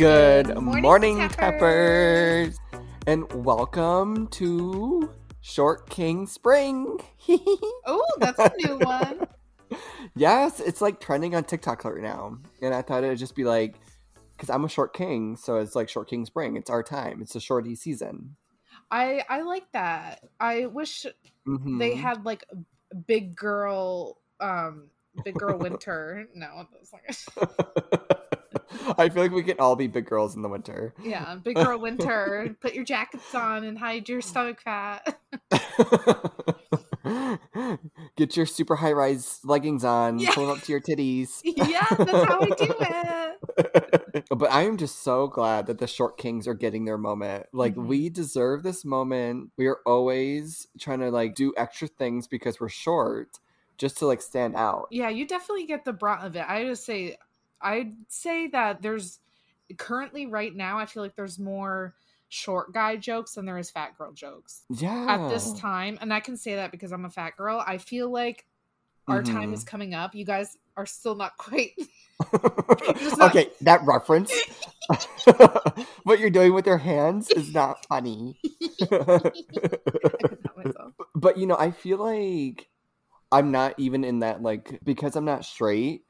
Good morning, morning, Tappers. Tappers. And welcome to Short King Spring. Oh, that's a new one. yes, it's like trending on TikTok right now. And I thought it would just be like, because I'm a short king, so it's like Short King Spring. It's our time. It's a shorty season. I I like that. I wish Mhm. they had like big girl um big girl winter. No, that's not I feel like we can all be big girls in the winter. Yeah, big girl winter. Put your jackets on and hide your stomach fat. Get your super high rise leggings on, Yeah. pull up to your titties. yeah, that's how I do it. but I am just so glad that the short kings are getting their moment. Like Mhm. we deserve this moment. We are always trying to like do extra things because we're short just to like stand out. Yeah, you definitely get the brunt of it. I just say I'd say that there's currently right now I feel like there's more short guy jokes than there is fat girl jokes. Yeah. at this time and i can say that because i'm a fat girl i feel like our time Mhm. is coming up you guys are still not quite not- okay, that reference. what you're doing with your hands is not funny. I could not myself. but you know, I feel like I'm not even in that like because I'm not straight.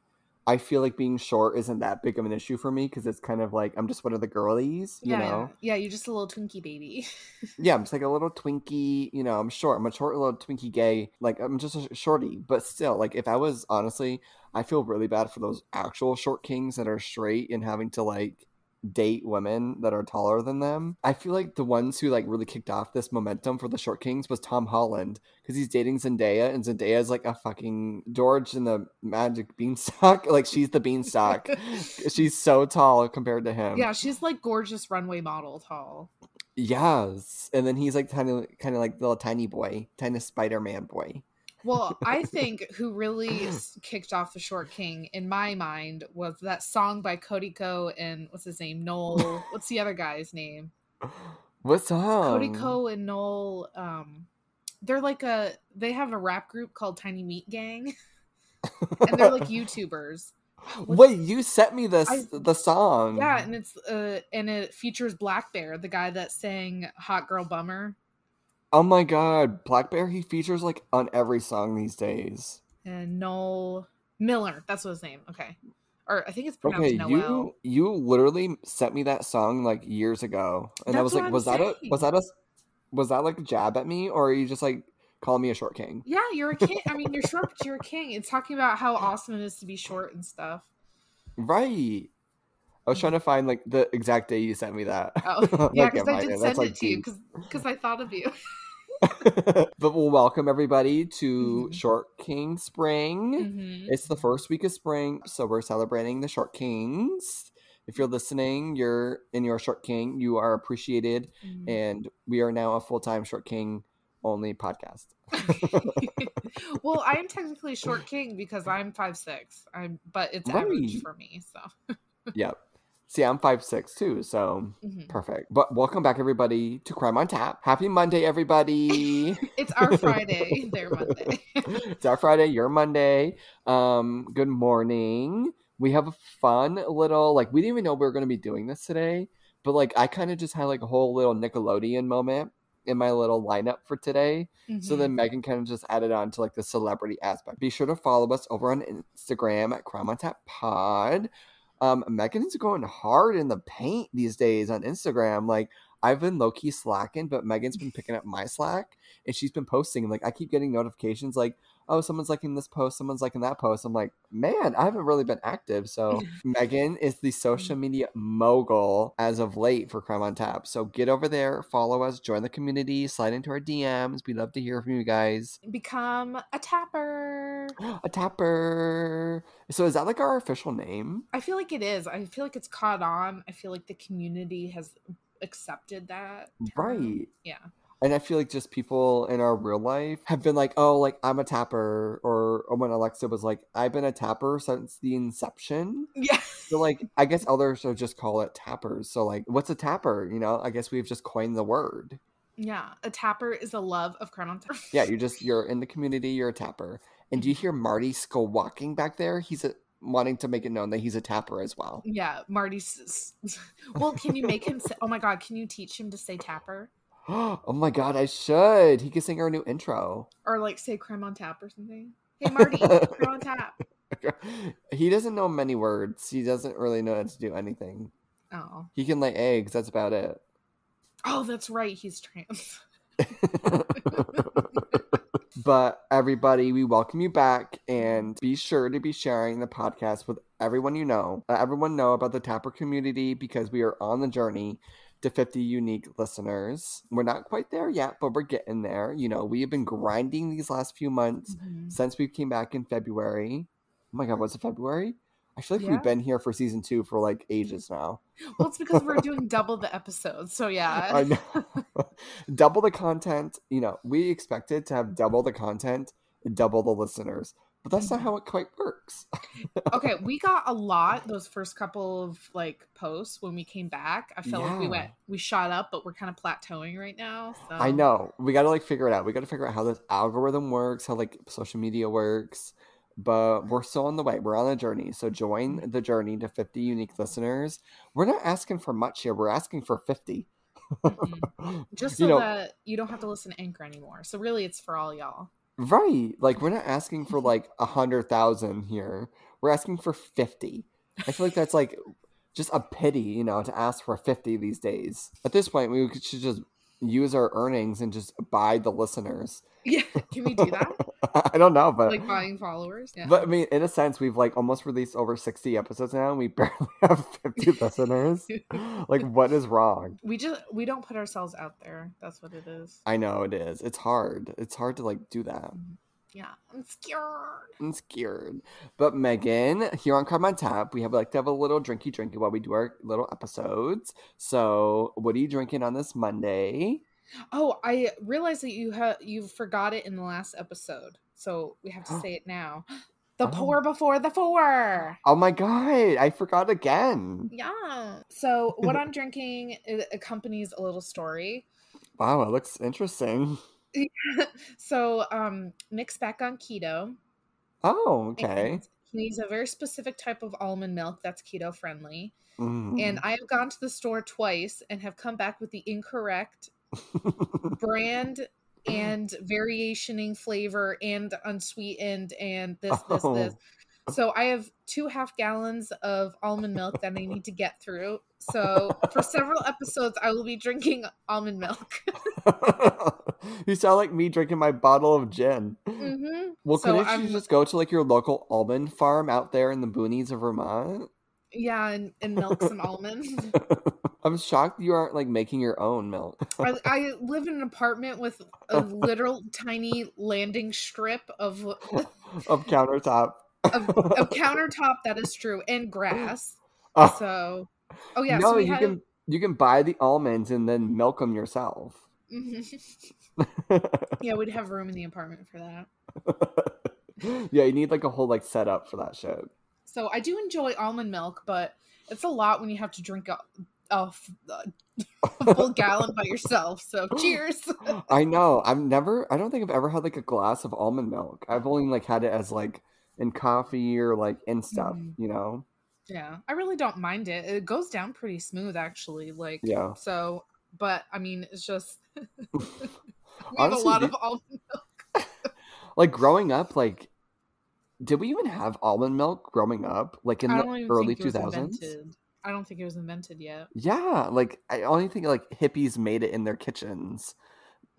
I feel like being short isn't that big of an issue for me because it's kind of like I'm just one of the girlies, you yeah, know. yeah yeah you're just a little twinkie baby Yeah, I'm just like a little twinkie, you know. I'm short. I'm a short little twinkie gay. Like I'm just a shorty, but still, like if I was honestly, I feel really bad for those actual short kings that are straight and having to like date women that are taller than them. I feel like the ones who like really kicked off this momentum for the short kings was Tom Holland because he's dating Zendaya and Zendaya is like a fucking George in the Magic Beanstalk. like she's the beanstalk. she's so tall compared to him. yeah she's like gorgeous runway model tall Yes, and then he's like tiny, kind of like the little tiny boy, tiny Spider Man boy. Well i think who really kicked off the short king in my mind was that song by cody ko and what's his name noel what's the other guy's name What song? Cody Ko and Noel, um, they're like a they have a rap group called Tiny Meat Gang, and they're like YouTubers. Wait, you sent me this I- the song. Yeah, and it's uh and it features Black Bear, the guy that sang "Hot Girl Bummer," Oh my god, Black Bear. He features like on every song these days. and Noel Miller. That's what his name. Okay, or I think it's pronounced Okay, Noel. you you literally sent me that song like years ago, and I was like, I'm was that a was that a was that like a jab at me, or are you just like calling me a short king? Yeah, you're a king. I mean, you're short, but you're a king. It's talking about how awesome it is to be short and stuff. Right. I was trying to find like the exact day you sent me that. Oh, yeah, Like, because I did That's, send like, it to you because because I thought of you. but we'll welcome everybody to Mhm. Short King Spring. Mhm. It's the first week of spring, so we're celebrating the Short Kings. If you're listening, you're in your Short King, you are appreciated, Mhm. and we are now a full time Short King only podcast. well, I am technically short king because I'm five six. I'm, but it's average for me. So yep. See, I'm five six too, so Mhm. perfect. But welcome back, everybody, to Crime on Tap. Happy Monday, everybody. it's our Friday, their Monday. it's our Friday, your Monday. Um, good morning. We have a fun little like we didn't even know we were gonna be doing this today, but like I kind of just had like a whole little Nickelodeon moment in my little lineup for today. So Mhm. then Megan kind of just added on to like the celebrity aspect. Be sure to follow us over on Instagram at Crime on Tap Pod. Um, Megan's going hard in the paint these days on Instagram. Like I've been low key slacking, but Megan's been picking up my slack and she's been posting. Like I keep getting notifications like, oh, someone's liking this post, someone's liking that post. I'm like, man, I haven't really been active. So Megan is the social media mogul as of late for Crime on Tap. So get over there, follow us, join the community, slide into our DMs. We love to hear from you guys. become a tapper. A tapper. So is that like our official name? I feel like it is. I feel like it's caught on. I feel like the community has accepted that. term. Right. Yeah. And I feel like just people in our real life have been like, oh, like I'm a tapper. Or, or when Alexa was like, I've been a tapper since the inception. Yeah. So like I guess others will just call it tappers. So like what's a tapper? You know, I guess we've just coined the word. Yeah. A tapper is a love of Crime on Tap. Yeah, you're just you're in the community, you're a tapper. And do you hear Marty squawking back there? He's a wanting to make it known that he's a tapper as well. Yeah, Marty's. Well, can you make him say? Oh my god, can you teach him to say tapper oh my god, I should. He could sing our new intro. or like say Crime on Tap or something? Hey Marty, Crime on Tap. he doesn't know many words. He doesn't really know how to do anything. Oh, He can lay eggs. That's about it. oh, that's right. He's trans. but everybody, we welcome you back and be sure to be sharing the podcast with everyone you know. Let everyone know about the Tapper community because we are on the journey to 50 unique listeners. We're not quite there yet, but we're getting there. You know, we have been grinding these last few months Mhm. since we came back in February. Oh my god, was it February? I feel like Yeah. we've been here for season two for like ages now. Well, it's because we're doing double the episodes. So yeah. I know. double the content. You know, we expected to have double the content, double the listeners, but that's not Mhm. how it quite works. okay, we got a lot those first couple of like posts when we came back. I felt like we went we shot up, but we're kind of plateauing right now. So I know. We got to like figure it out. We got to figure out how this algorithm works, how like social media works. But we're still on the way. We're on a journey. So join the journey to 50 unique listeners. We're not asking for much here. We're asking for 50. Mhm. Just so you know, that you don't have to listen to Anchor anymore. So really it's for all y'all. right. Like we're not asking for like a hundred thousand here. We're asking for 50. I feel like that's like just a pity, you know, to ask for 50 these days. At this point, we should just use our earnings and just buy the listeners. Yeah. Can we do that? I don't know, but like buying followers? Yeah. But I mean, in a sense, we've like almost released over 60 episodes now, and we barely have 50 listeners. Like, what is wrong? we just we don't put ourselves out there. That's what it is. I know it is. It's hard. It's hard to like do that. Mm-hmm. Yeah. I'm scared. I'm scared. But Megan, here on Crime on Tap, we have like to have a little drinky drinky while we do our little episodes. So, what are you drinking on this Monday? Oh, I realized that you have you forgot it in the last episode. So we have to say it now. The Oh. pour before the four. Oh my god, I forgot again. Yeah. So what I'm drinking it accompanies a little story. Wow, it looks interesting. so um Nick's back on keto. Oh, okay. and He needs a very specific type of almond milk that's keto friendly. Mm. And I have gone to the store twice and have come back with the incorrect brand and variationing flavor and unsweetened and this this Oh. this so i have two half gallons of almond milk that i need to get through so for several episodes i will be drinking almond milk you sound like me drinking my bottle of gin. hmm Well, So couldn't I'm- you just go to like your local almond farm out there in the boonies of Vermont? Yeah and, and milk some almonds I'm shocked you aren't like making your own milk. I, I live in an apartment with a literal tiny landing strip of of countertop. of, of countertop that is true and grass Oh, so oh yeah no, so we you can you can buy the almonds and then milk them yourself. Mhm. yeah we'd have room in the apartment for that yeah, you need like a whole like setup for that shit. So i do enjoy almond milk but it's a lot when you have to drink a full gallon by yourself so cheers I know. I've never. I don't think I've ever had like a glass of almond milk. I've only like had it as like in coffee or like in stuff. Mhm. You know. yeah i really don't mind it it goes down pretty smooth actually like Yeah. so but i mean it's just we have a lot of almond milk Like growing up, like did we even have almond milk growing up? Like in the early was invented i don't think it was invented yet Yeah, like I only think like hippies made it in their kitchens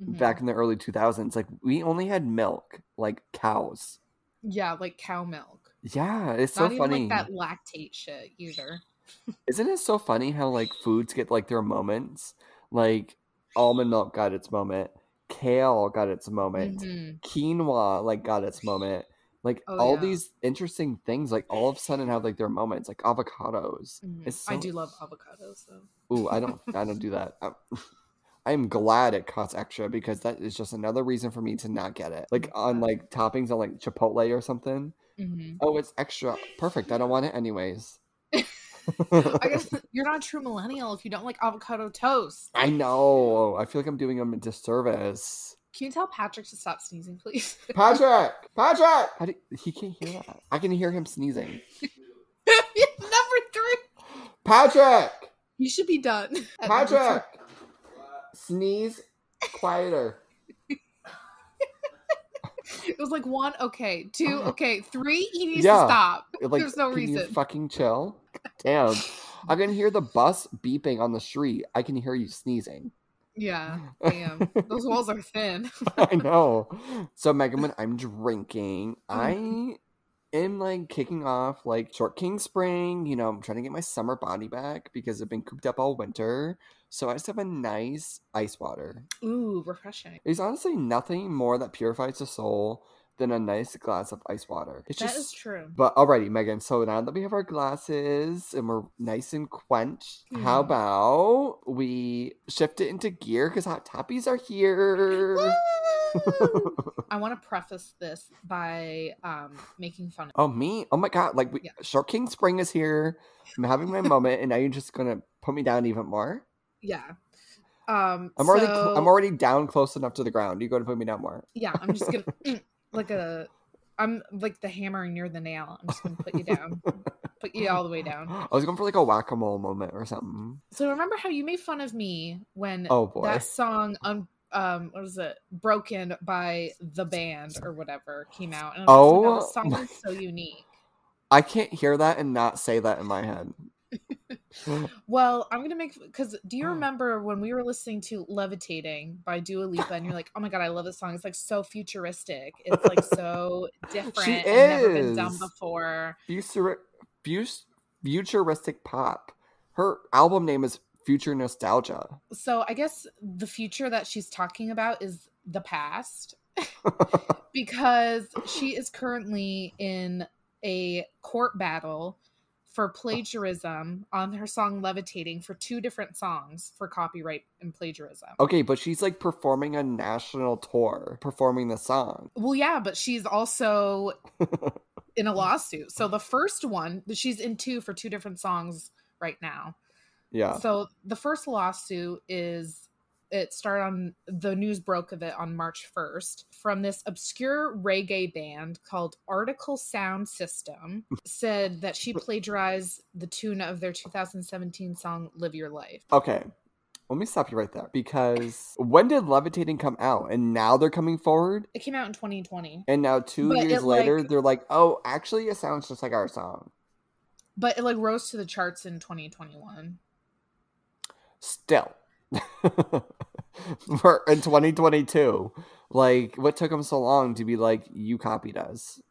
Mhm. back in the early two thousands. Like we only had milk, like cows. yeah like cow milk Yeah, it's not so even funny. like that lactate shit either Isn't it so funny how like foods get like their moments? Like almond milk got its moment, kale got its moment, Mhm. quinoa like got its moment. Like Oh, all yeah. these interesting things, like all of a sudden have like their moments. Like avocados. Mhm. It's I do love avocados though. Ooh, I don't, I don't do that. I, I'm glad it costs extra because that is just another reason for me to not get it. Like on like toppings on like Chipotle or something. hmm Oh, it's extra. Perfect. I don't want it anyways. I guess you're not a true millennial if you don't like avocado toast. I know. I feel like I'm doing them a disservice. Can you tell Patrick to stop sneezing, please? Patrick! Patrick! How do, he can't hear that. I can hear him sneezing. Number three. Patrick! You should be done. Patrick! Sneeze quieter. It was like one, okay, two, okay, three. He needs Yeah. to stop. Like, There's no can you reason. fucking chill? Damn. I can hear the bus beeping on the street. I can hear you sneezing. Yeah, damn. Those walls are thin. I know. So Megan, when I'm drinking, Mm-hmm. I am like kicking off like short king spring. You know, I'm trying to get my summer body back because I've been cooped up all winter. So I just have a nice ice water. Ooh, refreshing. There's honestly nothing more that purifies the soul than a nice glass of ice water. It's That just is true. but alrighty, Megan. So now that we have our glasses and we're nice and quenched, how Mhm. about we shift it into gear because hot toppies are here. I want to preface this by um making fun of oh me? Oh my god! Like we, Yeah. Short King Spring is here. I'm having my moment, and now you're just gonna put me down even more. yeah. Um I'm already cl- I'm already down close enough to the ground. You going to put me down more. Yeah, I'm just gonna mm, like a I'm like the hammer near the nail. I'm just gonna put you down. put you all the way down. I was going for like a whack a mole moment or something. So remember how you made fun of me when Oh boy. that song um um what was it broken by the band or whatever came out and I was like, oh this Oh song is so unique I can't hear that and not say that in my head. well i'm gonna make because do you oh. remember when we were listening to levitating by Dua Lipa and you're like oh my god i love this song. It's like so futuristic. It's like so different She and never been done before. Futuristic pop. Her album name is Future Nostalgia. so i guess the future that she's talking about is the past because she is currently in a court battle for plagiarism on her song levitating for two different songs for copyright and plagiarism Okay, but she's like performing a national tour, performing the song. well yeah but she's also in a lawsuit so the first one she's in two for two different songs right now Yeah. So the first lawsuit is it started on the news broke of it on March 1st from this obscure reggae band called Artikal Sound System said that she plagiarized the tune of their 2017 song Live Your Life. Okay. Let me stop you right there because when did Levitating come out? And now they're coming forward? It came out in 2020. And now 2 But years later, like- they're like, oh, actually, it sounds just like our song. But it like rose to the charts in 2021. Still. For, in 2022. Like, what took them so long to be like, you copied us?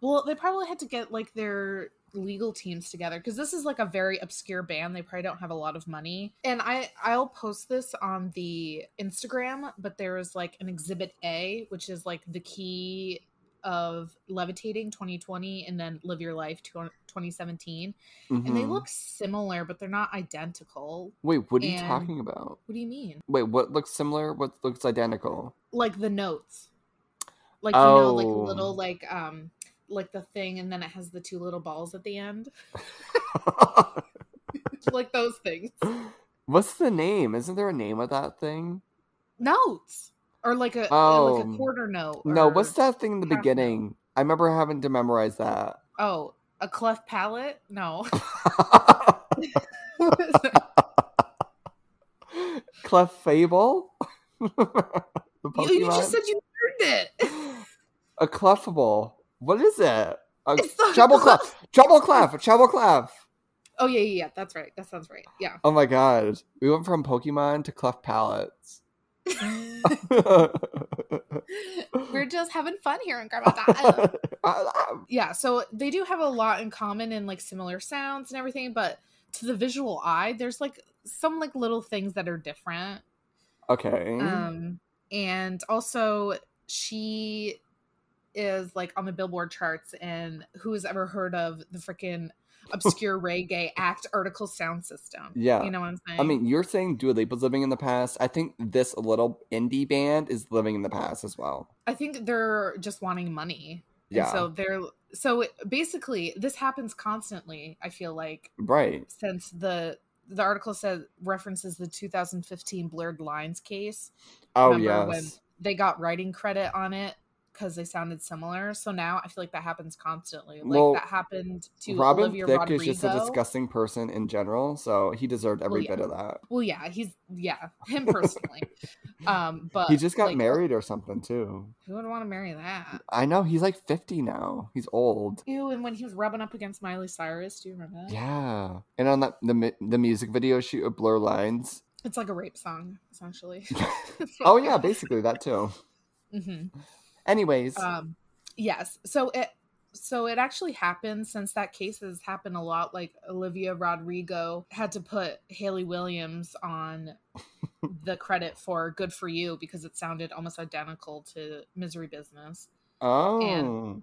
Well, they probably had to get like their legal teams together because this is like a very obscure band. They probably don't have a lot of money. And I I'll post this on the Instagram, but there is like an exhibit A, which is like the key of Levitating 2020 and then Live Your Life 2017. And they Mhm. look similar, but they're not identical. Wait, what are you talking about? What do you mean? Wait, what looks similar? What looks identical? Like the notes. Like you know, like Oh. little like um like the thing and then it has the two little balls at the end. like those things. What's the name? Isn't there a name of that thing? Notes. Or like a oh, like a quarter note. No, what's that thing in the half note. beginning? I remember having to memorize that. Oh, a cleft palate? No. cleft Fable? you, you just said you learned it. a Clefable. What is it? A treble clef. Treble clef. Treble clef. Oh yeah, yeah, yeah. That's right. That sounds right. Yeah. Oh my god. We went from Pokemon to cleft palettes. We're just having fun here in Grandma Dot. yeah, so they do have a lot in common and like similar sounds and everything, but to the visual eye, there's like some like little things that are different. Okay. Um, and also she is like on the Billboard charts, and who's ever heard of the freaking obscure reggae act artikal sound system? Yeah. you know what I'm saying. I mean, you're saying Dua Lipa's living in the past. I think this little indie band is living in the past as well. I think they're just wanting money. And Yeah. so they're so basically this happens constantly. I feel like Right. since the the article said references the 2015 blurred lines case. Oh yes. when they got writing credit on it because they sounded similar. So now I feel like that happens constantly. Like Well, that happened to Robin Olivia Thicke Rodrigo. is just a disgusting person in general, so he deserved every Well, yeah. bit of that. Well, yeah, he's yeah, him personally. um, but he just got like, married or something too. Who would want to marry that? I know he's like 50 now. He's old. Ew, and when he was rubbing up against Miley Cyrus, do you remember that? Yeah. And on that the the music video shoot of Blur Lines. It's like a rape song, essentially. Oh yeah, basically that too. hmm Anyways, Um, yes. So it so it actually happened since that case has happened a lot. Like Olivia Rodrigo had to put Hayley Williams on the credit for "Good for You" because it sounded almost identical to "Misery Business." oh. And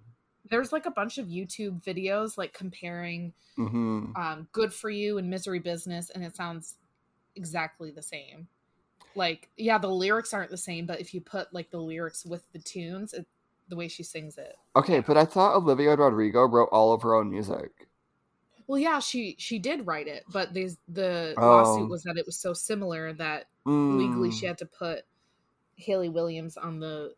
there's like a bunch of YouTube videos like comparing hmm um, "Good for You" and "Misery Business," and it sounds exactly the same. Like, yeah, the lyrics aren't the same, but if you put like the lyrics with the tunes, it, the way she sings it, Okay, but I thought Olivia Rodrigo wrote all of her own music. Well, yeah, she she did write it, but these the Oh. lawsuit was that it was so similar that legally Mm, she had to put Hayley Williams on the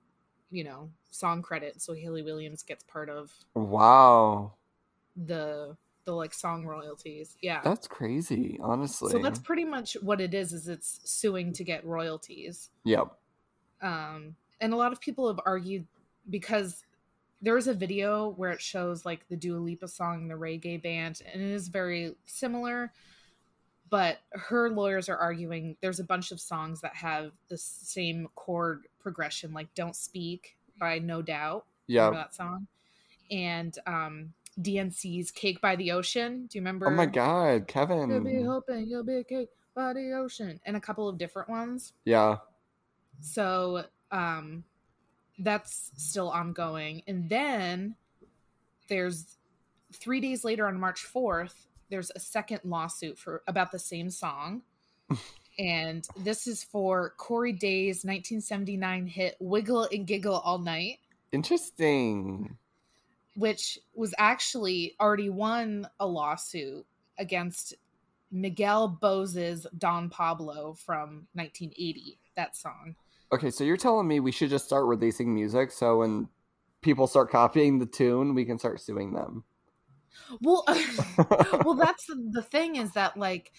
you know song credit, so Hayley Williams gets part of Wow. the the like song royalties. Yeah, That's crazy, honestly. so that's pretty much what it is. Is it's suing to get royalties. Yep. um and a lot of people have argued because there is a video where it shows like the Dua Lipa song the reggae band and it is very similar but her lawyers are arguing there's a bunch of songs that have the same chord progression like don't speak by no doubt Yeah. that song and um DNCE's cake by the ocean do you remember Oh my god, Kevin. you'll be hoping you'll be a cake by the ocean and a couple of different ones Yeah. so um that's still ongoing. And then there's three days later on March 4th, there's a second lawsuit for about the same song. and this is for Cory Daye's 1979 hit Wiggle and Giggle All Night, Interesting. Which was actually already won a lawsuit against Miguel Bose's Don Pablo from 1980, that song. Okay, so you're telling me we should just start releasing music so when people start copying the tune, we can start suing them. Well, well, that's the, the thing is that like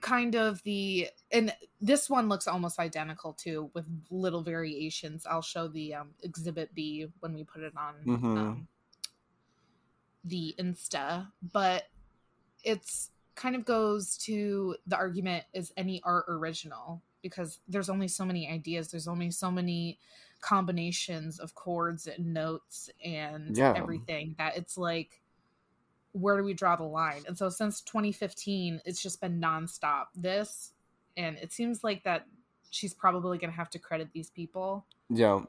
kind of the and this one looks almost identical too with little variations. I'll show the um, exhibit B when we put it on Mhm. um, the Insta, but it's kind of goes to the argument is any art original because there's only so many ideas there's only so many combinations of chords and notes and Yeah. everything that it's like where do we draw the line and so since 2015 it's just been nonstop this and it seems like that she's probably going to have to credit these people Yeah,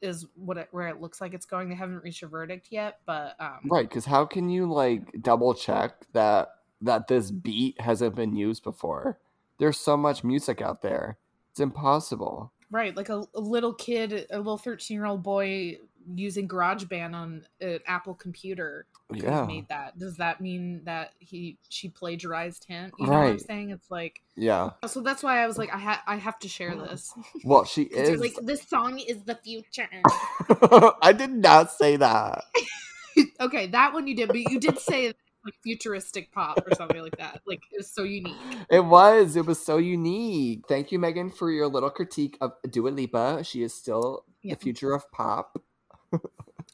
is what it, where it looks like it's going they haven't reached a verdict yet but um right. Because how can you like double check that that this beat hasn't been used before? There's so much music out there. It's impossible. Right, like a, a little kid, a little thirteen-year-old boy using GarageBand on an Apple computer could have Yeah, made that. Does that mean that he she plagiarized him? You know what I'm saying? It's like yeah. Uh, so that's why I was like, I ha- I have to share this. Well, she is. like this song is the future. I did not say that. okay, that one you did, but you did say like futuristic pop or something like that. Like it was so unique. It was. It was so unique. Thank you, Megan, for your little critique of Dua Lipa. She is still Yeah. the future of pop.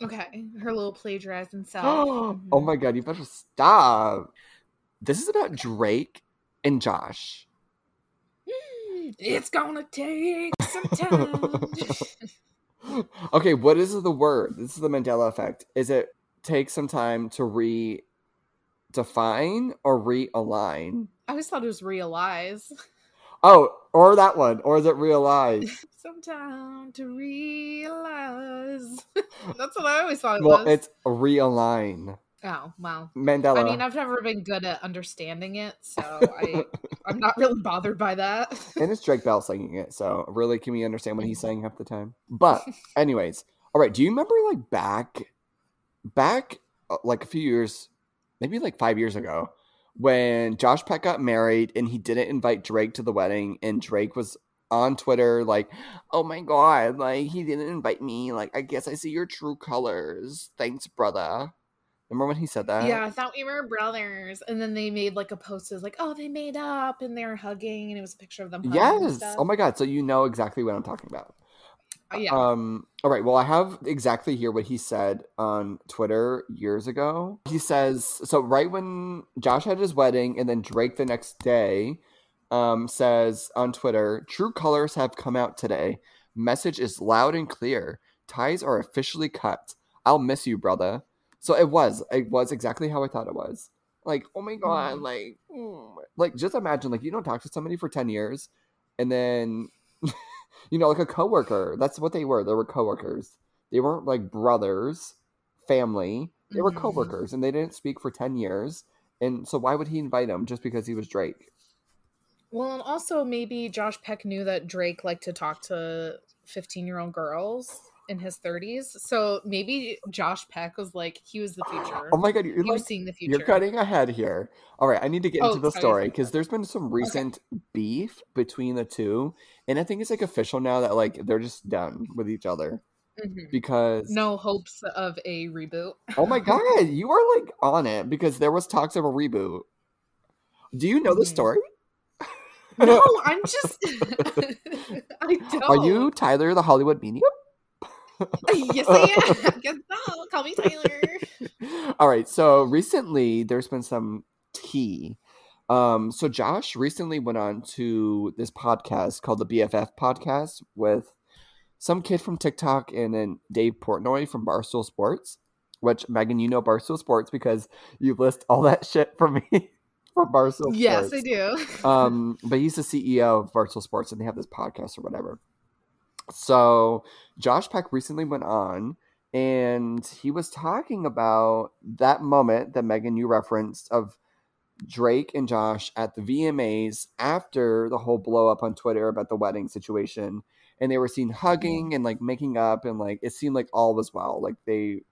Okay, her little plagiarizing self. oh my god, you better stop. This is about Drake and Josh. It's gonna take some time. okay, what is the word? This is the Mandela effect. Is it take some time to redefine or realign? I always thought it was realize. Oh, or that one, or is it realize? Some time to realize. That's what I always thought it well, was. it's realign. oh wow. Mandela. I mean, I've never been good at understanding it, so I I'm not really bothered by that. and it's Drake Bell singing it, so really, can we understand what he's saying half the time? But, anyways, all right. Do you remember like back, back uh, like a few years, maybe like five years ago, when Josh Peck got married and he didn't invite Drake to the wedding, and Drake was on Twitter, like, oh my god, like he didn't invite me. Like, I guess I see your true colors. Thanks, brother. Remember when he said that? Yeah, I thought we were brothers. And then they made like a post was like, oh, they made up and they're hugging, and it was a picture of them. Yes. Oh my god. So you know exactly what I'm talking about. Uh, yeah. Um. All right. Well, I have exactly here what he said on Twitter years ago. He says so. Right when Josh had his wedding, and then Drake the next day, um, says on Twitter, "True colors have come out today. Message is loud and clear. Ties are officially cut. I'll miss you, brother." So it was. It was exactly how I thought it was. Like, oh my god, mm. like, mm. like just imagine, like, you don't talk to somebody for ten years, and then, you know, like a coworker. That's what they were. They were coworkers. They weren't like brothers, family. They were mm-hmm. coworkers, and they didn't speak for ten years. And so, why would he invite him just because he was Drake? Well, and also maybe Josh Peck knew that Drake liked to talk to fifteen-year-old girls in his 30s. So maybe Josh Peck was like he was the future. Oh my god, you're like, seeing the future. You're cutting ahead here. All right, I need to get oh, into the story because there's been some recent okay. beef between the two, and I think it's like official now that like they're just done with each other. Mm-hmm. Because no hopes of a reboot. oh my god, you are like on it because there was talks of a reboot. Do you know mm-hmm. the story? No, I'm just. I don't. Are you Tyler the Hollywood Medium? yes, I am. Guess so. Call me Tyler. All right. So recently, there's been some tea. Um, so Josh recently went on to this podcast called the BFF podcast with some kid from TikTok and then Dave Portnoy from Barstool Sports. Which Megan, you know Barstool Sports because you list all that shit for me from Barstool. Yes, I do. um, but he's the CEO of Barstool Sports, and they have this podcast or whatever. So Josh Peck recently went on and he was talking about that moment that Megan you referenced of Drake and Josh at the VMAs after the whole blow up on Twitter about the wedding situation. And they were seen hugging and like making up, and like it seemed like all was well. Like they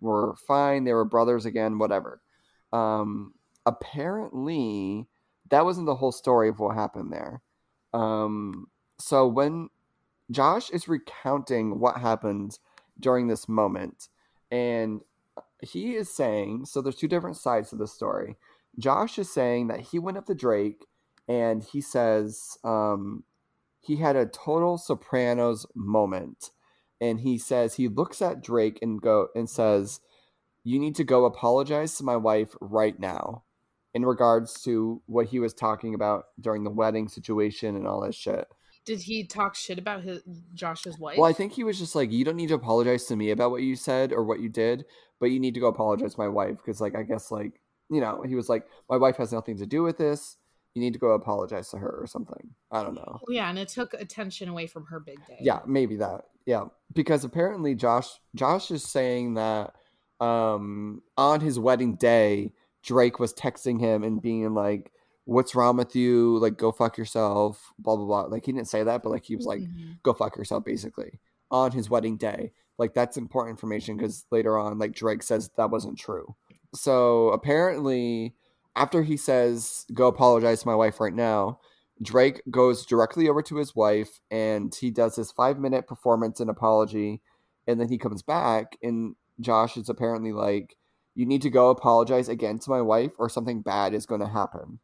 were fine, they were brothers again, whatever. Um, apparently, that wasn't the whole story of what happened there. Um, so when Josh is recounting what happened during this moment. And he is saying so there's two different sides to the story. Josh is saying that he went up to Drake and he says um, he had a total Sopranos moment. And he says he looks at Drake and go and says, You need to go apologize to my wife right now in regards to what he was talking about during the wedding situation and all that shit. Did he talk shit about his Josh's wife? Well, I think he was just like, you don't need to apologize to me about what you said or what you did, but you need to go apologize to my wife because, like, I guess, like, you know, he was like, my wife has nothing to do with this. You need to go apologize to her or something. I don't know. Yeah, and it took attention away from her big day. Yeah, maybe that. Yeah, because apparently Josh Josh is saying that um on his wedding day, Drake was texting him and being like what's wrong with you? Like, go fuck yourself, blah, blah, blah. Like, he didn't say that, but like, he was like, mm-hmm. go fuck yourself, basically, on his wedding day. Like, that's important information because later on, like, Drake says that wasn't true. So apparently, after he says, go apologize to my wife right now, Drake goes directly over to his wife and he does his five minute performance and apology. And then he comes back, and Josh is apparently like, you need to go apologize again to my wife, or something bad is going to happen.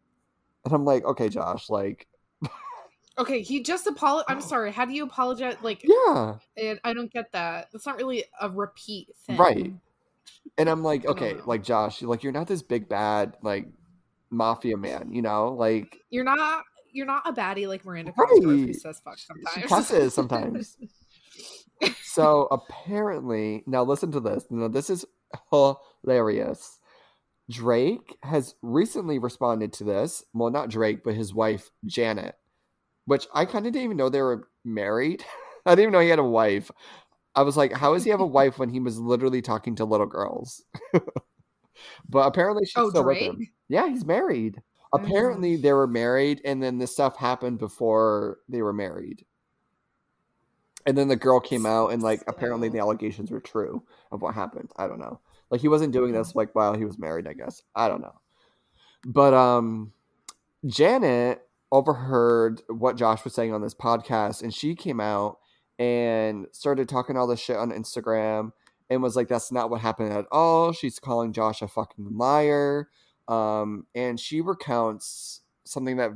And I'm like, okay, Josh, like. okay, he just apologized. I'm oh. sorry. How do you apologize? Like, yeah, and I don't get that. It's not really a repeat thing, right? And I'm like, okay, like Josh, like you're not this big bad like mafia man, you know, like you're not you're not a baddie like Miranda Cosgrove right. who says fuck sometimes. She cusses sometimes. so apparently, now listen to this. Now this is hilarious. Drake has recently responded to this. Well, not Drake, but his wife, Janet, which I kind of didn't even know they were married. I didn't even know he had a wife. I was like, how does he have a wife when he was literally talking to little girls? but apparently she's oh, still Drake? with him. Yeah, he's married. Oh. Apparently they were married and then this stuff happened before they were married. And then the girl came out and like apparently the allegations were true of what happened. I don't know. Like he wasn't doing this like while he was married, I guess. I don't know. But um Janet overheard what Josh was saying on this podcast, and she came out and started talking all this shit on Instagram and was like, "That's not what happened at all." She's calling Josh a fucking liar, um, and she recounts something that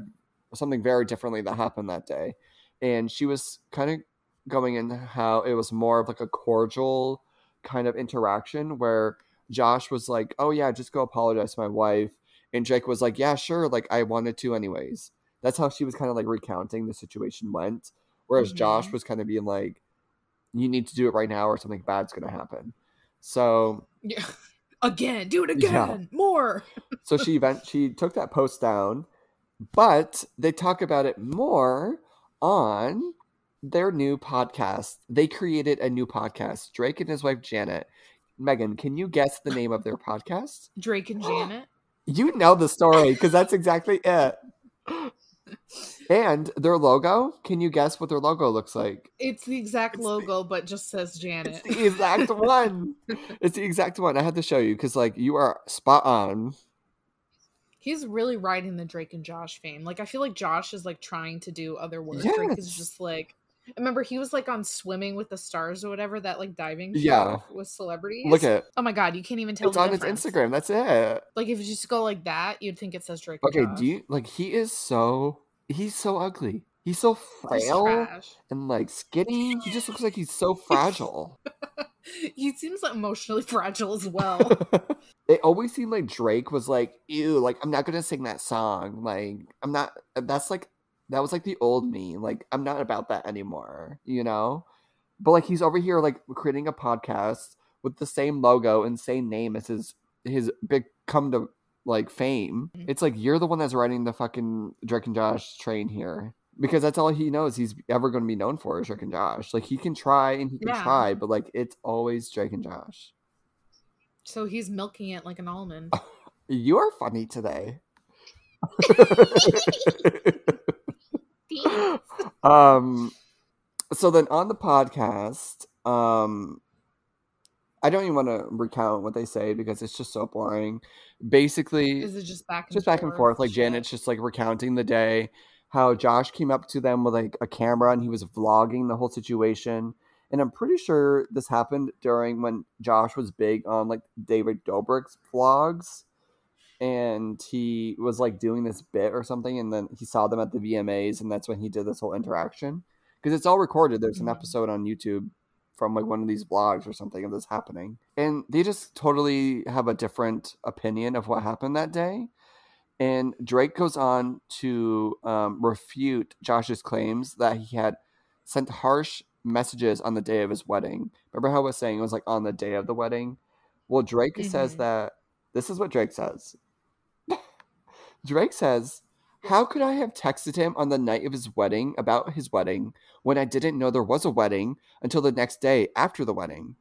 something very differently that happened that day, and she was kind of going into how it was more of like a cordial kind of interaction where Josh was like, "Oh yeah, just go apologize to my wife," and Jake was like, "Yeah, sure, like I wanted to anyways." That's how she was kind of like recounting the situation went, whereas mm-hmm. Josh was kind of being like, "You need to do it right now, or something bad's gonna happen." So yeah, again, do it again, yeah. more. so she event she took that post down, but they talk about it more on their new podcast. They created a new podcast. Drake and his wife Janet. Megan, can you guess the name of their podcast? Drake and Janet. you know the story because that's exactly it. and their logo, can you guess what their logo looks like? It's the exact it's logo, the, but just says Janet. It's the exact one. it's the exact one. I had to show you because, like, you are spot on. He's really riding the Drake and Josh fame. Like, I feel like Josh is like trying to do other work. Yes. Drake is just like remember he was like on swimming with the stars or whatever that like diving yeah. with celebrities? Look at oh my god you can't even tell it's on difference. his instagram that's it. Like if you just go like that you'd think it says drake okay do you like he is so he's so ugly. He's so frail and like skinny. He just looks like he's so fragile. He seems like emotionally fragile as well. It always seemed like drake was like ew like i'm not gonna sing that song like i'm not that's like that was like the old me. Like I'm not about that anymore, you know? But like he's over here like creating a podcast with the same logo and same name as his his big come to like fame. Mm-hmm. It's like you're the one that's riding the fucking Drake and Josh train here. Because that's all he knows he's ever going to be known for is Drake and Josh. Like he can try and he can yeah. try, but like it's always Drake and Josh. So he's milking it like an almond. you are funny today. um, so then on the podcast, um, I don't even want to recount what they say because it's just so boring. Basically, is it just back and just back and forth? Like Shit. Janet's just like recounting the day, how Josh came up to them with like a camera and he was vlogging the whole situation. And I'm pretty sure this happened during when Josh was big on like David Dobrik's vlogs and he was like doing this bit or something and then he saw them at the VMAs and that's when he did this whole interaction because it's all recorded there's an mm-hmm. episode on YouTube from like one of these blogs or something of this happening and they just totally have a different opinion of what happened that day and Drake goes on to um, refute Josh's claims that he had sent harsh messages on the day of his wedding. Remember how I was saying it was like on the day of the wedding? Well, Drake mm-hmm. says that this is what Drake says. Drake says, How could I have texted him on the night of his wedding about his wedding when I didn't know there was a wedding until the next day after the wedding?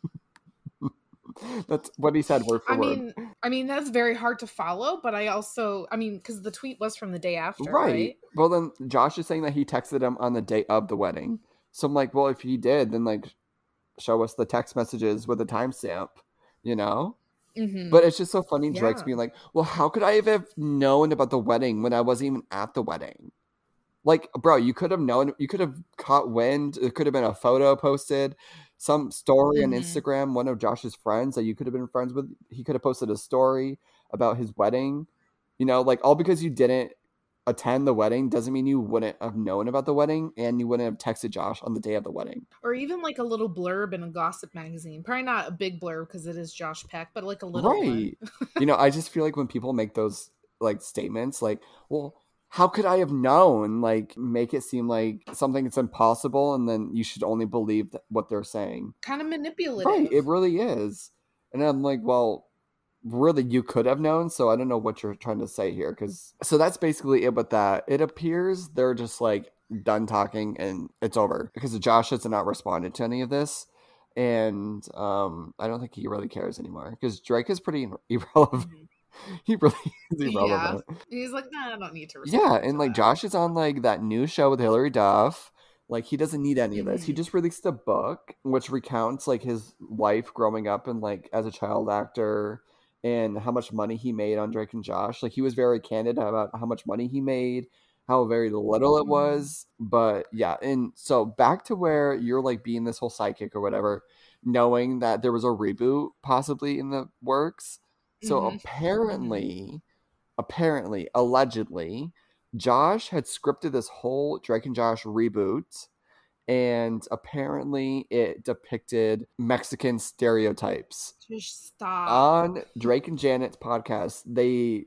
that's what he said word for I word. mean, I mean that's very hard to follow, but I also, I mean, because the tweet was from the day after, right. right? Well, then Josh is saying that he texted him on the day of the wedding. So I'm like, well, if he did, then like, show us the text messages with a timestamp, you know? Mm-hmm. But it's just so funny, yeah. Drake's being like, "Well, how could I have known about the wedding when I wasn't even at the wedding?" Like, bro, you could have known. You could have caught wind. It could have been a photo posted, some story mm-hmm. on Instagram. One of Josh's friends that you could have been friends with, he could have posted a story about his wedding. You know, like all because you didn't attend the wedding doesn't mean you wouldn't have known about the wedding and you wouldn't have texted Josh on the day of the wedding. Or even like a little blurb in a gossip magazine. Probably not a big blurb because it is Josh Peck, but like a little Right. you know, I just feel like when people make those like statements like, well, how could I have known? Like, make it seem like something that's impossible, and then you should only believe what they're saying. Kind of manipulative. Right, it really is. And I'm like, well, really you could have known so i don't know what you're trying to say here because so that's basically it with that it appears they're just like done talking and it's over because josh has not responded to any of this and um i don't think he really cares anymore because drake is pretty irrelevant mm-hmm. he really is irrelevant yeah. he's like nah, i don't need to yeah and like that. josh is on like that new show with hilary duff like he doesn't need any of this. He mm-hmm. just released a book which recounts like his life growing up and like as a child actor and how much money he made on Drake and Josh. Like he was very candid about how much money he made, how very little it mm-hmm. was. But yeah, and so back to where you're like being this whole psychic or whatever, knowing that there was a reboot possibly in the works. So mm-hmm. apparently, apparently, allegedly, Josh had scripted this whole Drake and Josh reboot and apparently it depicted Mexican stereotypes. Just stop. On Drake and Janet's podcast, they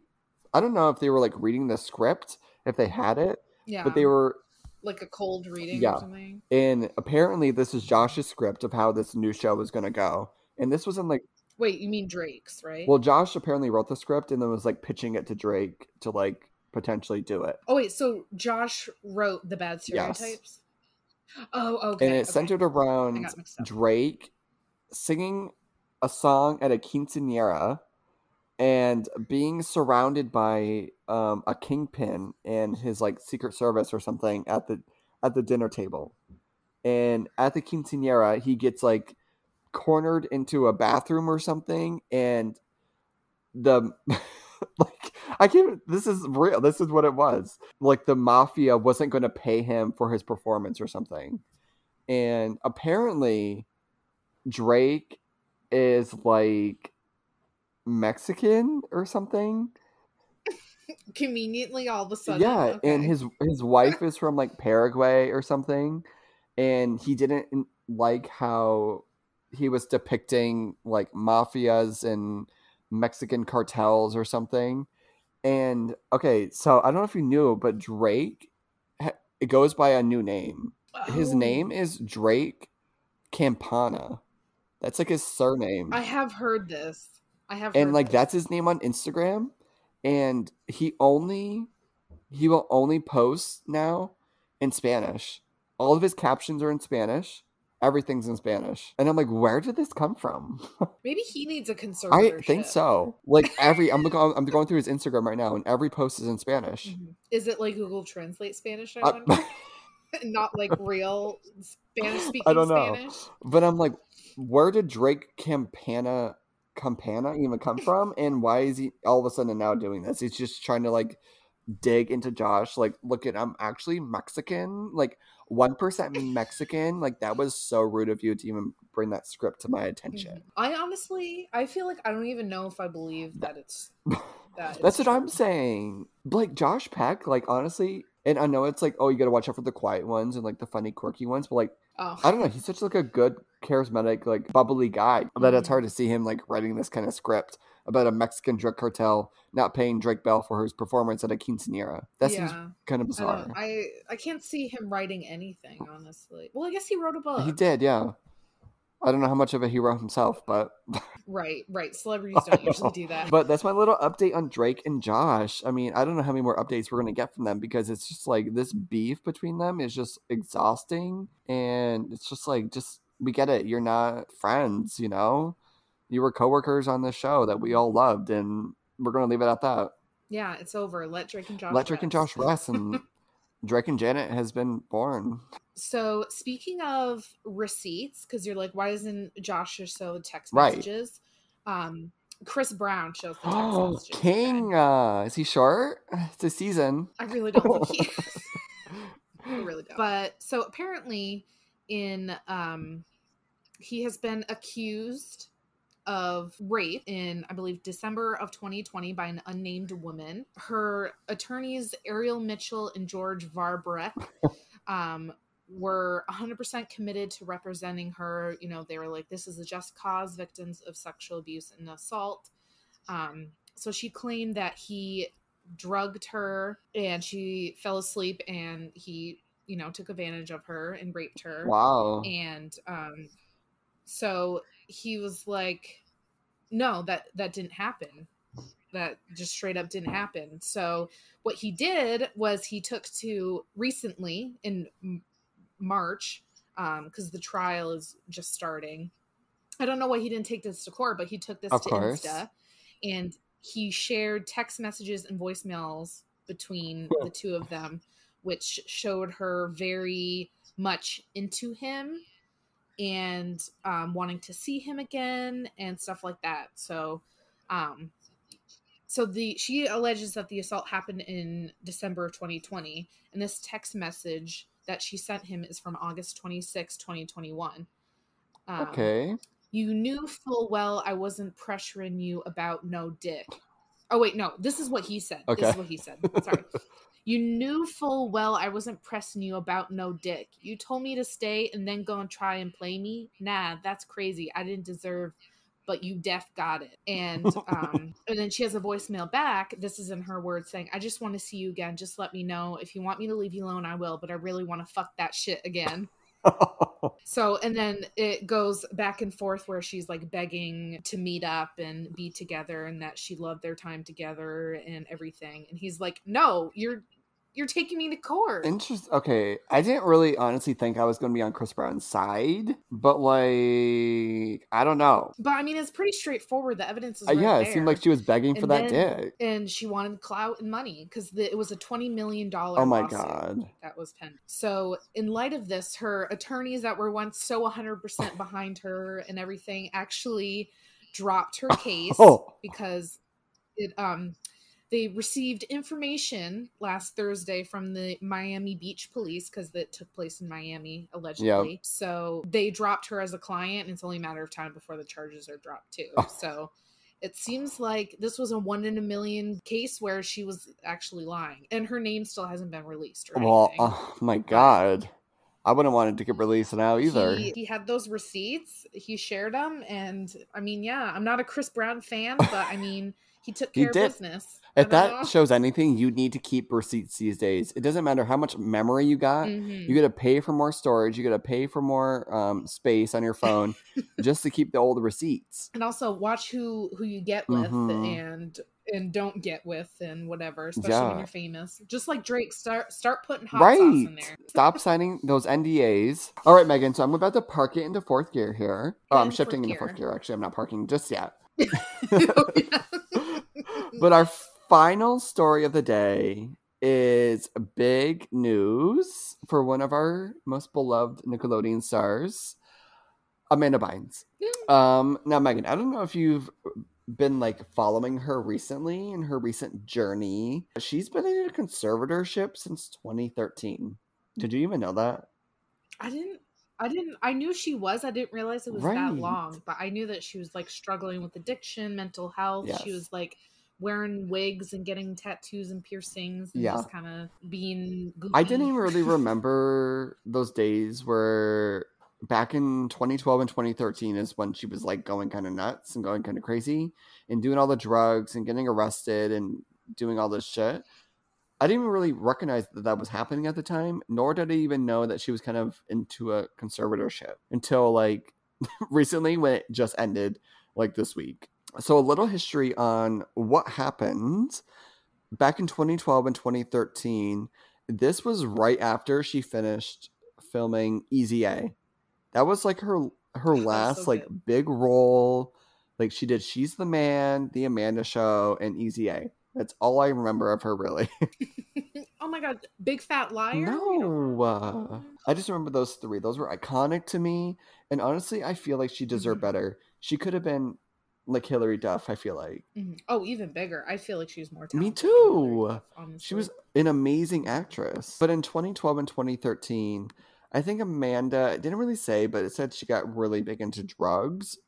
I don't know if they were like reading the script, if they had it. Yeah. But they were like a cold reading yeah. or something. And apparently this is Josh's script of how this new show was gonna go. And this was in like Wait, you mean Drake's, right? Well, Josh apparently wrote the script and then was like pitching it to Drake to like potentially do it. Oh wait, so Josh wrote the bad stereotypes? Yes. Oh, okay. And it okay. centered around Drake singing a song at a quinceanera and being surrounded by um, a kingpin and his like secret service or something at the at the dinner table. And at the quinceanera, he gets like cornered into a bathroom or something, and the like I can't. This is real. This is what it was. Like the mafia wasn't going to pay him for his performance or something, and apparently Drake is like Mexican or something. Conveniently, all of a sudden. Yeah, okay. and his his wife is from like Paraguay or something, and he didn't like how he was depicting like mafias and Mexican cartels or something. And okay, so I don't know if you knew, but Drake it goes by a new name. Oh. His name is Drake Campana. That's like his surname. I have heard this. I have And like this. that's his name on Instagram and he only he will only post now in Spanish. All of his captions are in Spanish everything's in Spanish. And I'm like, where did this come from? Maybe he needs a conservatorship. I think so. Like every I'm looking I'm going through his Instagram right now and every post is in Spanish. Mm-hmm. Is it like Google Translate Spanish? I uh, Not like real Spanish speaking I don't know. Spanish. But I'm like, where did Drake Campana Campana even come from? And why is he all of a sudden now doing this? He's just trying to like dig into Josh, like, look at I'm actually Mexican. Like, one percent Mexican. Like that was so rude of you to even bring that script to my attention. Mm-hmm. I honestly, I feel like I don't even know if I believe that it's. That That's what true. I'm saying. Like Josh Peck, like honestly, and I know it's like, oh, you got to watch out for the quiet ones and like the funny, quirky ones, but like, oh. I don't know, he's such like a good, charismatic, like bubbly guy that it's mm-hmm. hard to see him like writing this kind of script about a Mexican drug cartel not paying Drake Bell for his performance at a quinceanera. That yeah. seems kind of bizarre. I, I, I can't see him writing anything, honestly. Well, I guess he wrote a book. He did, yeah. I don't know how much of a hero himself, but right, right. Celebrities don't usually do that. But that's my little update on Drake and Josh. I mean, I don't know how many more updates we're gonna get from them because it's just like this beef between them is just exhausting, and it's just like just we get it. You're not friends, you know you were coworkers on this show that we all loved, and we're going to leave it at that. Yeah, it's over. Let Drake and Josh. Let Drake rest. and Josh rest, and Drake and Janet has been born. So speaking of receipts, because you're like, why doesn't Josh or so text messages? Right. Um, Chris Brown shows the text oh, messages. King, uh, is he short? It's a season. I really don't think he is. I really don't. But so apparently, in um, he has been accused of rape in, I believe, December of 2020 by an unnamed woman. Her attorneys, Ariel Mitchell and George Vrabeck, um, were 100% committed to representing her. You know, they were like, this is a just cause, victims of sexual abuse and assault. Um, so she claimed that he drugged her and she fell asleep and he, you know, took advantage of her and raped her. Wow. And um, so he was like no that that didn't happen. That just straight up didn't happen. So what he did was he took to recently in march because um, the trial is just starting. I don't know why he didn't take this to court but he took this of to course. insta and he shared text messages and voicemails between the two of them which showed her very much into him and um, wanting to see him again and stuff like that. So, um, so the she alleges that the assault happened in December of 2020, and this text message that she sent him is from August 26, 2021. Um, okay. You knew full well I wasn't pressuring you about no dick. Oh wait, no. This is what he said. Okay. This is what he said. Sorry. you knew full well I wasn't pressing you about no dick. You told me to stay and then go and try and play me. Nah, that's crazy. I didn't deserve but you def got it. And um and then she has a voicemail back. This is in her words saying, I just want to see you again. Just let me know. If you want me to leave you alone, I will, but I really want to fuck that shit again. so and then it goes back and forth where she's like begging to meet up and be together and that she loved their time together and everything. And he's like no you're you're taking me to court. Interesting. Okay, I didn't really honestly think I was going to be on Chris Brown's side, but like I don't know. But I mean, it's pretty straightforward. The evidence is uh, right yeah. There. It seemed like she was begging for that dick, and she wanted clout and money because it was a twenty million dollar. Oh my god, that was pending. So in light of this, her attorneys that were once so one hundred percent behind her and everything actually dropped her case oh. because it um they received information last Thursday from the Miami Beach police because it took place in Miami allegedly. Yep. So they dropped her as a client, and it's only a matter of time before the charges are dropped too. Oh. So it seems like this was a one in a million case where she was actually lying, and her name still hasn't been released. well, oh my god. I wouldn't want it to get released now either. He, he, had those receipts. He shared them, and I mean, yeah, I'm not a Chris Brown fan, but I mean, he took care he of business. If that know. shows anything, you need to keep receipts these days. It doesn't matter how much memory you got. Mm-hmm. You got to pay for more storage. You got to pay for more um, space on your phone just to keep the old receipts. And also watch who who you get with mm-hmm. and and don't get with and whatever, especially yeah. when you're famous. Just like Drake, start start putting hot right. sauce in there. Stop signing those NDAs. All right, Megan. So I'm about to park it into fourth gear here. Oh, I'm shifting into fourth gear. Actually, I'm not parking just yet. oh, but our final story of the day is big news for one of our most beloved Nickelodeon stars, Amanda Bynes. Um, now, Megan, I don't know if you've been like following her recently in her recent journey. She's been in a conservatorship since 2013. Did you even know that? I didn't. I didn't. I knew she was. I didn't realize it was right. that long. But I knew that she was like struggling with addiction, mental health. Yes. She was like wearing wigs and getting tattoos and piercings and yeah. just kind of being goofy. I didn't even really remember those days where back in 2012 and 2013 is when she was like going kind of nuts and going kind of crazy and doing all the drugs and getting arrested and doing all this shit. I didn't even really recognize that that was happening at the time, nor did I even know that she was kind of into a conservatorship until like recently when it just ended, like this week so a little history on what happened back in 2012 and 2013 this was right after she finished filming easy a. That was like her her last so like big role. Like she did she's the man the amanda show and easy a. That's all i remember of her really. Oh my god big fat liar? No. uh, i just remember those three. Those were iconic to me and honestly i feel like she deserved mm-hmm. better. She could have been like Hilary Duff. I feel like. Mm-hmm. Oh, even bigger. I feel like she's more. Me too. Duff, she was an amazing actress. But in 2012 and 2013, I think Amanda didn't really say, but it said she got really big into drugs.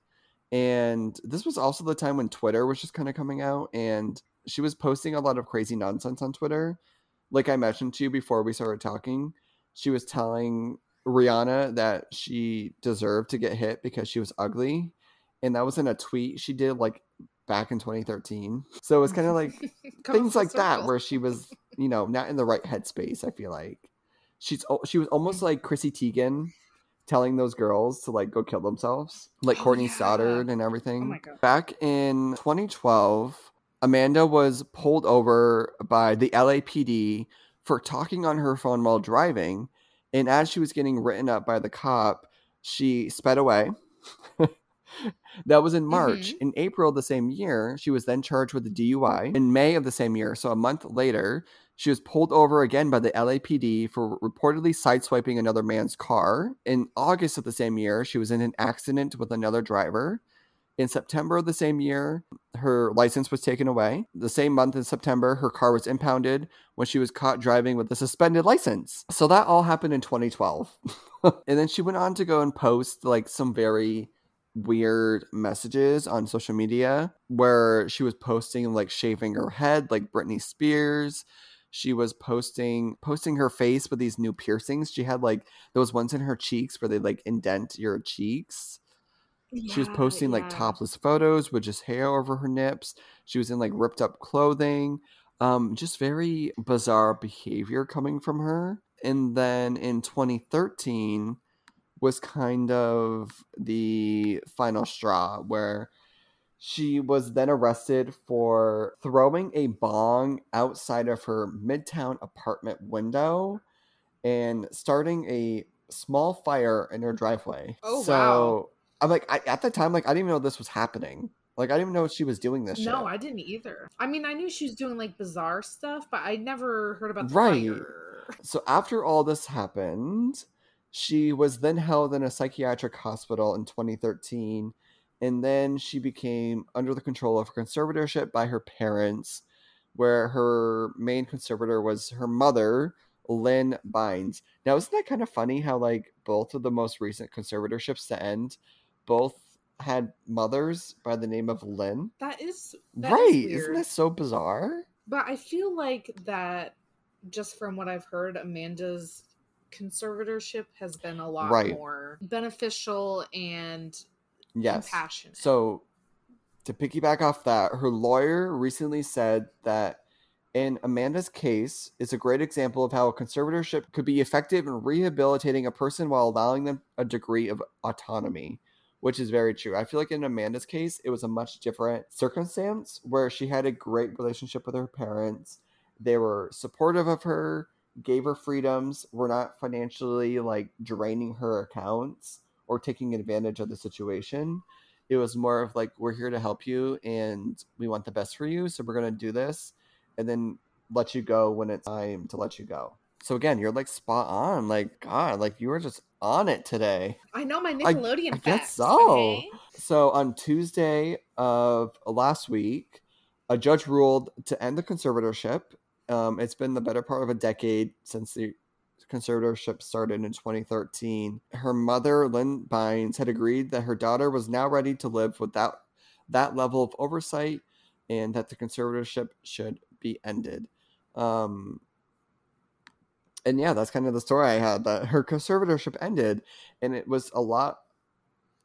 And this was also the time when Twitter was just kind of coming out, and she was posting a lot of crazy nonsense on Twitter. Like I mentioned to you before we started talking, she was telling Rihanna that she deserved to get hit because she was ugly and that was in a tweet she did like back in 2013. So it's kind of like things like circle. that where she was, you know, not in the right headspace. I feel like she's she was almost like Chrissy Teigen telling those girls to like go kill themselves, like oh, Courtney yeah. Stodden and everything. Oh back in 2012, Amanda was pulled over by the LAPD for talking on her phone while driving, and as she was getting written up by the cop, she sped away. that was in March. Mm-hmm. In April the same year, she was then charged with a DUI. In May of the same year, so a month later, she was pulled over again by the LAPD for reportedly sideswiping another man's car. In August of the same year, she was in an accident with another driver. In September of the same year, her license was taken away. The same month in September, her car was impounded when she was caught driving with a suspended license. So that all happened in 2012. and then she went on to go and post like some very weird messages on social media where she was posting like shaving her head like Britney Spears. She was posting posting her face with these new piercings. She had like those ones in her cheeks where they like indent your cheeks yeah, she was posting yeah. like topless photos with just hair over her nips. She was in like ripped up clothing. Um, just very bizarre behavior coming from her. And then in 2013 was kind of the final straw where she was then arrested for throwing a bong outside of her midtown apartment window and starting a small fire in her driveway. Oh, so wow. I'm like, I, at the time, like, I didn't even know this was happening. Like, I didn't even know she was doing this. No, shit. I didn't either. I mean, I knew she was doing like bizarre stuff, but I never heard about the right. Fire. So after all this happened, she was then held in a psychiatric hospital in 2013, and then she became under the control of conservatorship by her parents, where her main conservator was her mother, Lynn Bynes. Now, isn't that kind of funny how like both of the most recent conservatorships to end both had mothers by the name of Lynn. That is that right. Is not that so bizarre? But I feel like that just from what I've heard, Amanda's conservatorship has been a lot right. more beneficial and yes. compassionate. So to piggyback off that, her lawyer recently said that in Amanda's case is a great example of how a conservatorship could be effective in rehabilitating a person while allowing them a degree of autonomy which is very true. I feel like in Amanda's case, it was a much different circumstance where she had a great relationship with her parents. They were supportive of her, gave her freedoms, were not financially like draining her accounts or taking advantage of the situation. It was more of like, we're here to help you and we want the best for you. So we're going to do this and then let you go when it's time to let you go. So again, you're like spot on. Like God, like you were just on it today. I know my Nickelodeon. I, I guess so. Okay? So on Tuesday of last week, a judge ruled to end the conservatorship. Um, it's been the better part of a decade since the conservatorship started in 2013. Her mother, Lynn Bynes, had agreed that her daughter was now ready to live without that level of oversight and that the conservatorship should be ended. Um, and yeah, that's kind of the story I had. That her conservatorship ended, and it was a lot.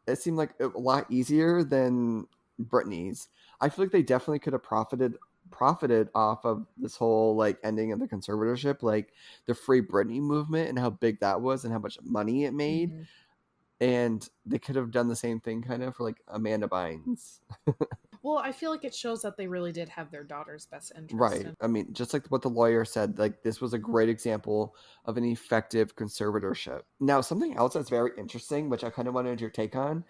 It seemed like a lot easier than Britney's. I feel like they definitely could have profited profited off of this whole like ending of the conservatorship, like the Free Britney movement, and how big that was, and how much money it made. Mm-hmm. And they could have done the same thing, kind of for like Amanda Bynes. Well, I feel like it shows that they really did have their daughter's best interest. Right. In- I mean, just like what the lawyer said, like this was a great example of an effective conservatorship. Now, something else that's very interesting, which I kind of wanted your take on,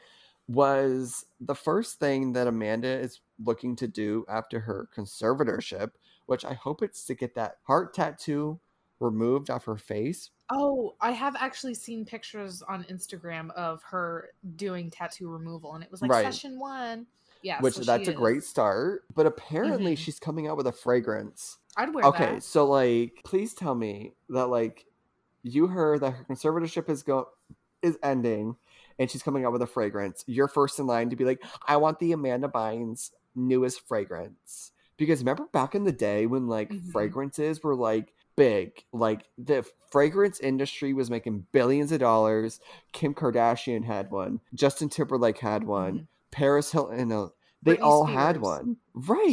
was the first thing that Amanda is looking to do after her conservatorship, which I hope it's to get that heart tattoo removed off her face. Oh, I have actually seen pictures on Instagram of her doing tattoo removal, and it was like right. session one. Yeah, which so that's a great start. But apparently, mm-hmm. she's coming out with a fragrance. I'd wear okay, that. so like, please tell me that like you heard that her conservatorship is go is ending, and she's coming out with a fragrance. You're first in line to be like, I want the Amanda Bynes newest fragrance. Because remember back in the day when like mm-hmm. fragrances were like big. Like the fragrance industry was making billions of dollars. Kim Kardashian had one. Justin Timberlake had one. Mm-hmm. Paris Hilton. Uh, they Britney all Spears. had one, right?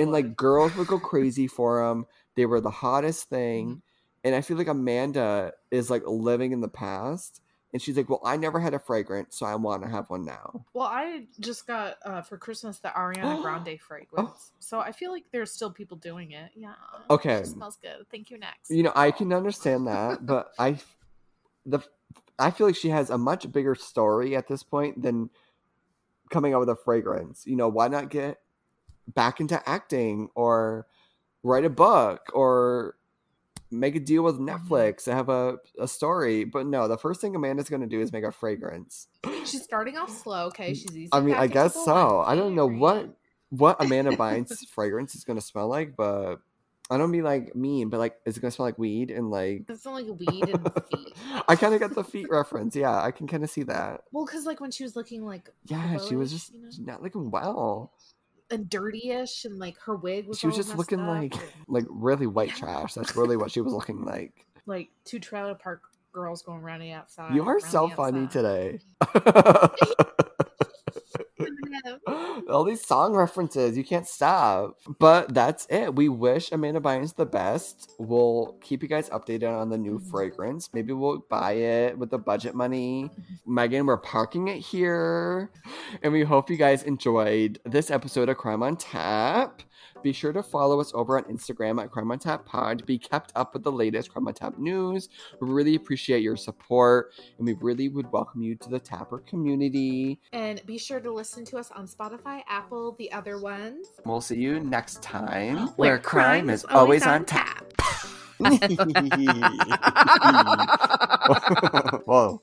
And like girls would go crazy for them. They were the hottest thing, mm-hmm. and I feel like Amanda is like living in the past. And she's like, "Well, I never had a fragrance, so I want to have one now." Well, I just got uh, for Christmas the Ariana Grande fragrance, oh. so I feel like there's still people doing it. Yeah. Okay. Smells good. Thank you. Next. You know, I can understand that, but I, the, I feel like she has a much bigger story at this point than coming out with a fragrance. You know, why not get back into acting or write a book or make a deal with mm-hmm. Netflix to have a, a story. But no, the first thing Amanda's going to do is make a fragrance. She's starting off slow. Okay, she's easy. I mean, I guess so. I don't know what what Amanda Bynes' fragrance is going to smell like, but I don't mean like mean, but like, is it gonna smell like weed and like? It smell like weed and feet. I kind of got the feet reference. Yeah, I can kind of see that. Well, because like when she was looking like yeah, she was just you know? not looking well and dirty-ish, and like her wig was. She was just looking like like really white trash. That's really what she was looking like. Like two trailer park girls going running outside. You are so funny today. All these song references, you can't stop. But that's it. We wish Amanda Bynes the best. We'll keep you guys updated on the new mm-hmm. fragrance. Maybe we'll buy it with the budget money. Mm-hmm. Megan, we're parking it here. And we hope you guys enjoyed this episode of Crime on Tap. Be sure to follow us over on Instagram at Crime on Tap Pod to be kept up with the latest Crime on Tap news. We really appreciate your support and we really would welcome you to the Tapper community. And be sure to listen to us on Spotify, Apple, the other ones. We'll see you next time where, where crime, crime, is always, always on, on tap. tap. Whoa.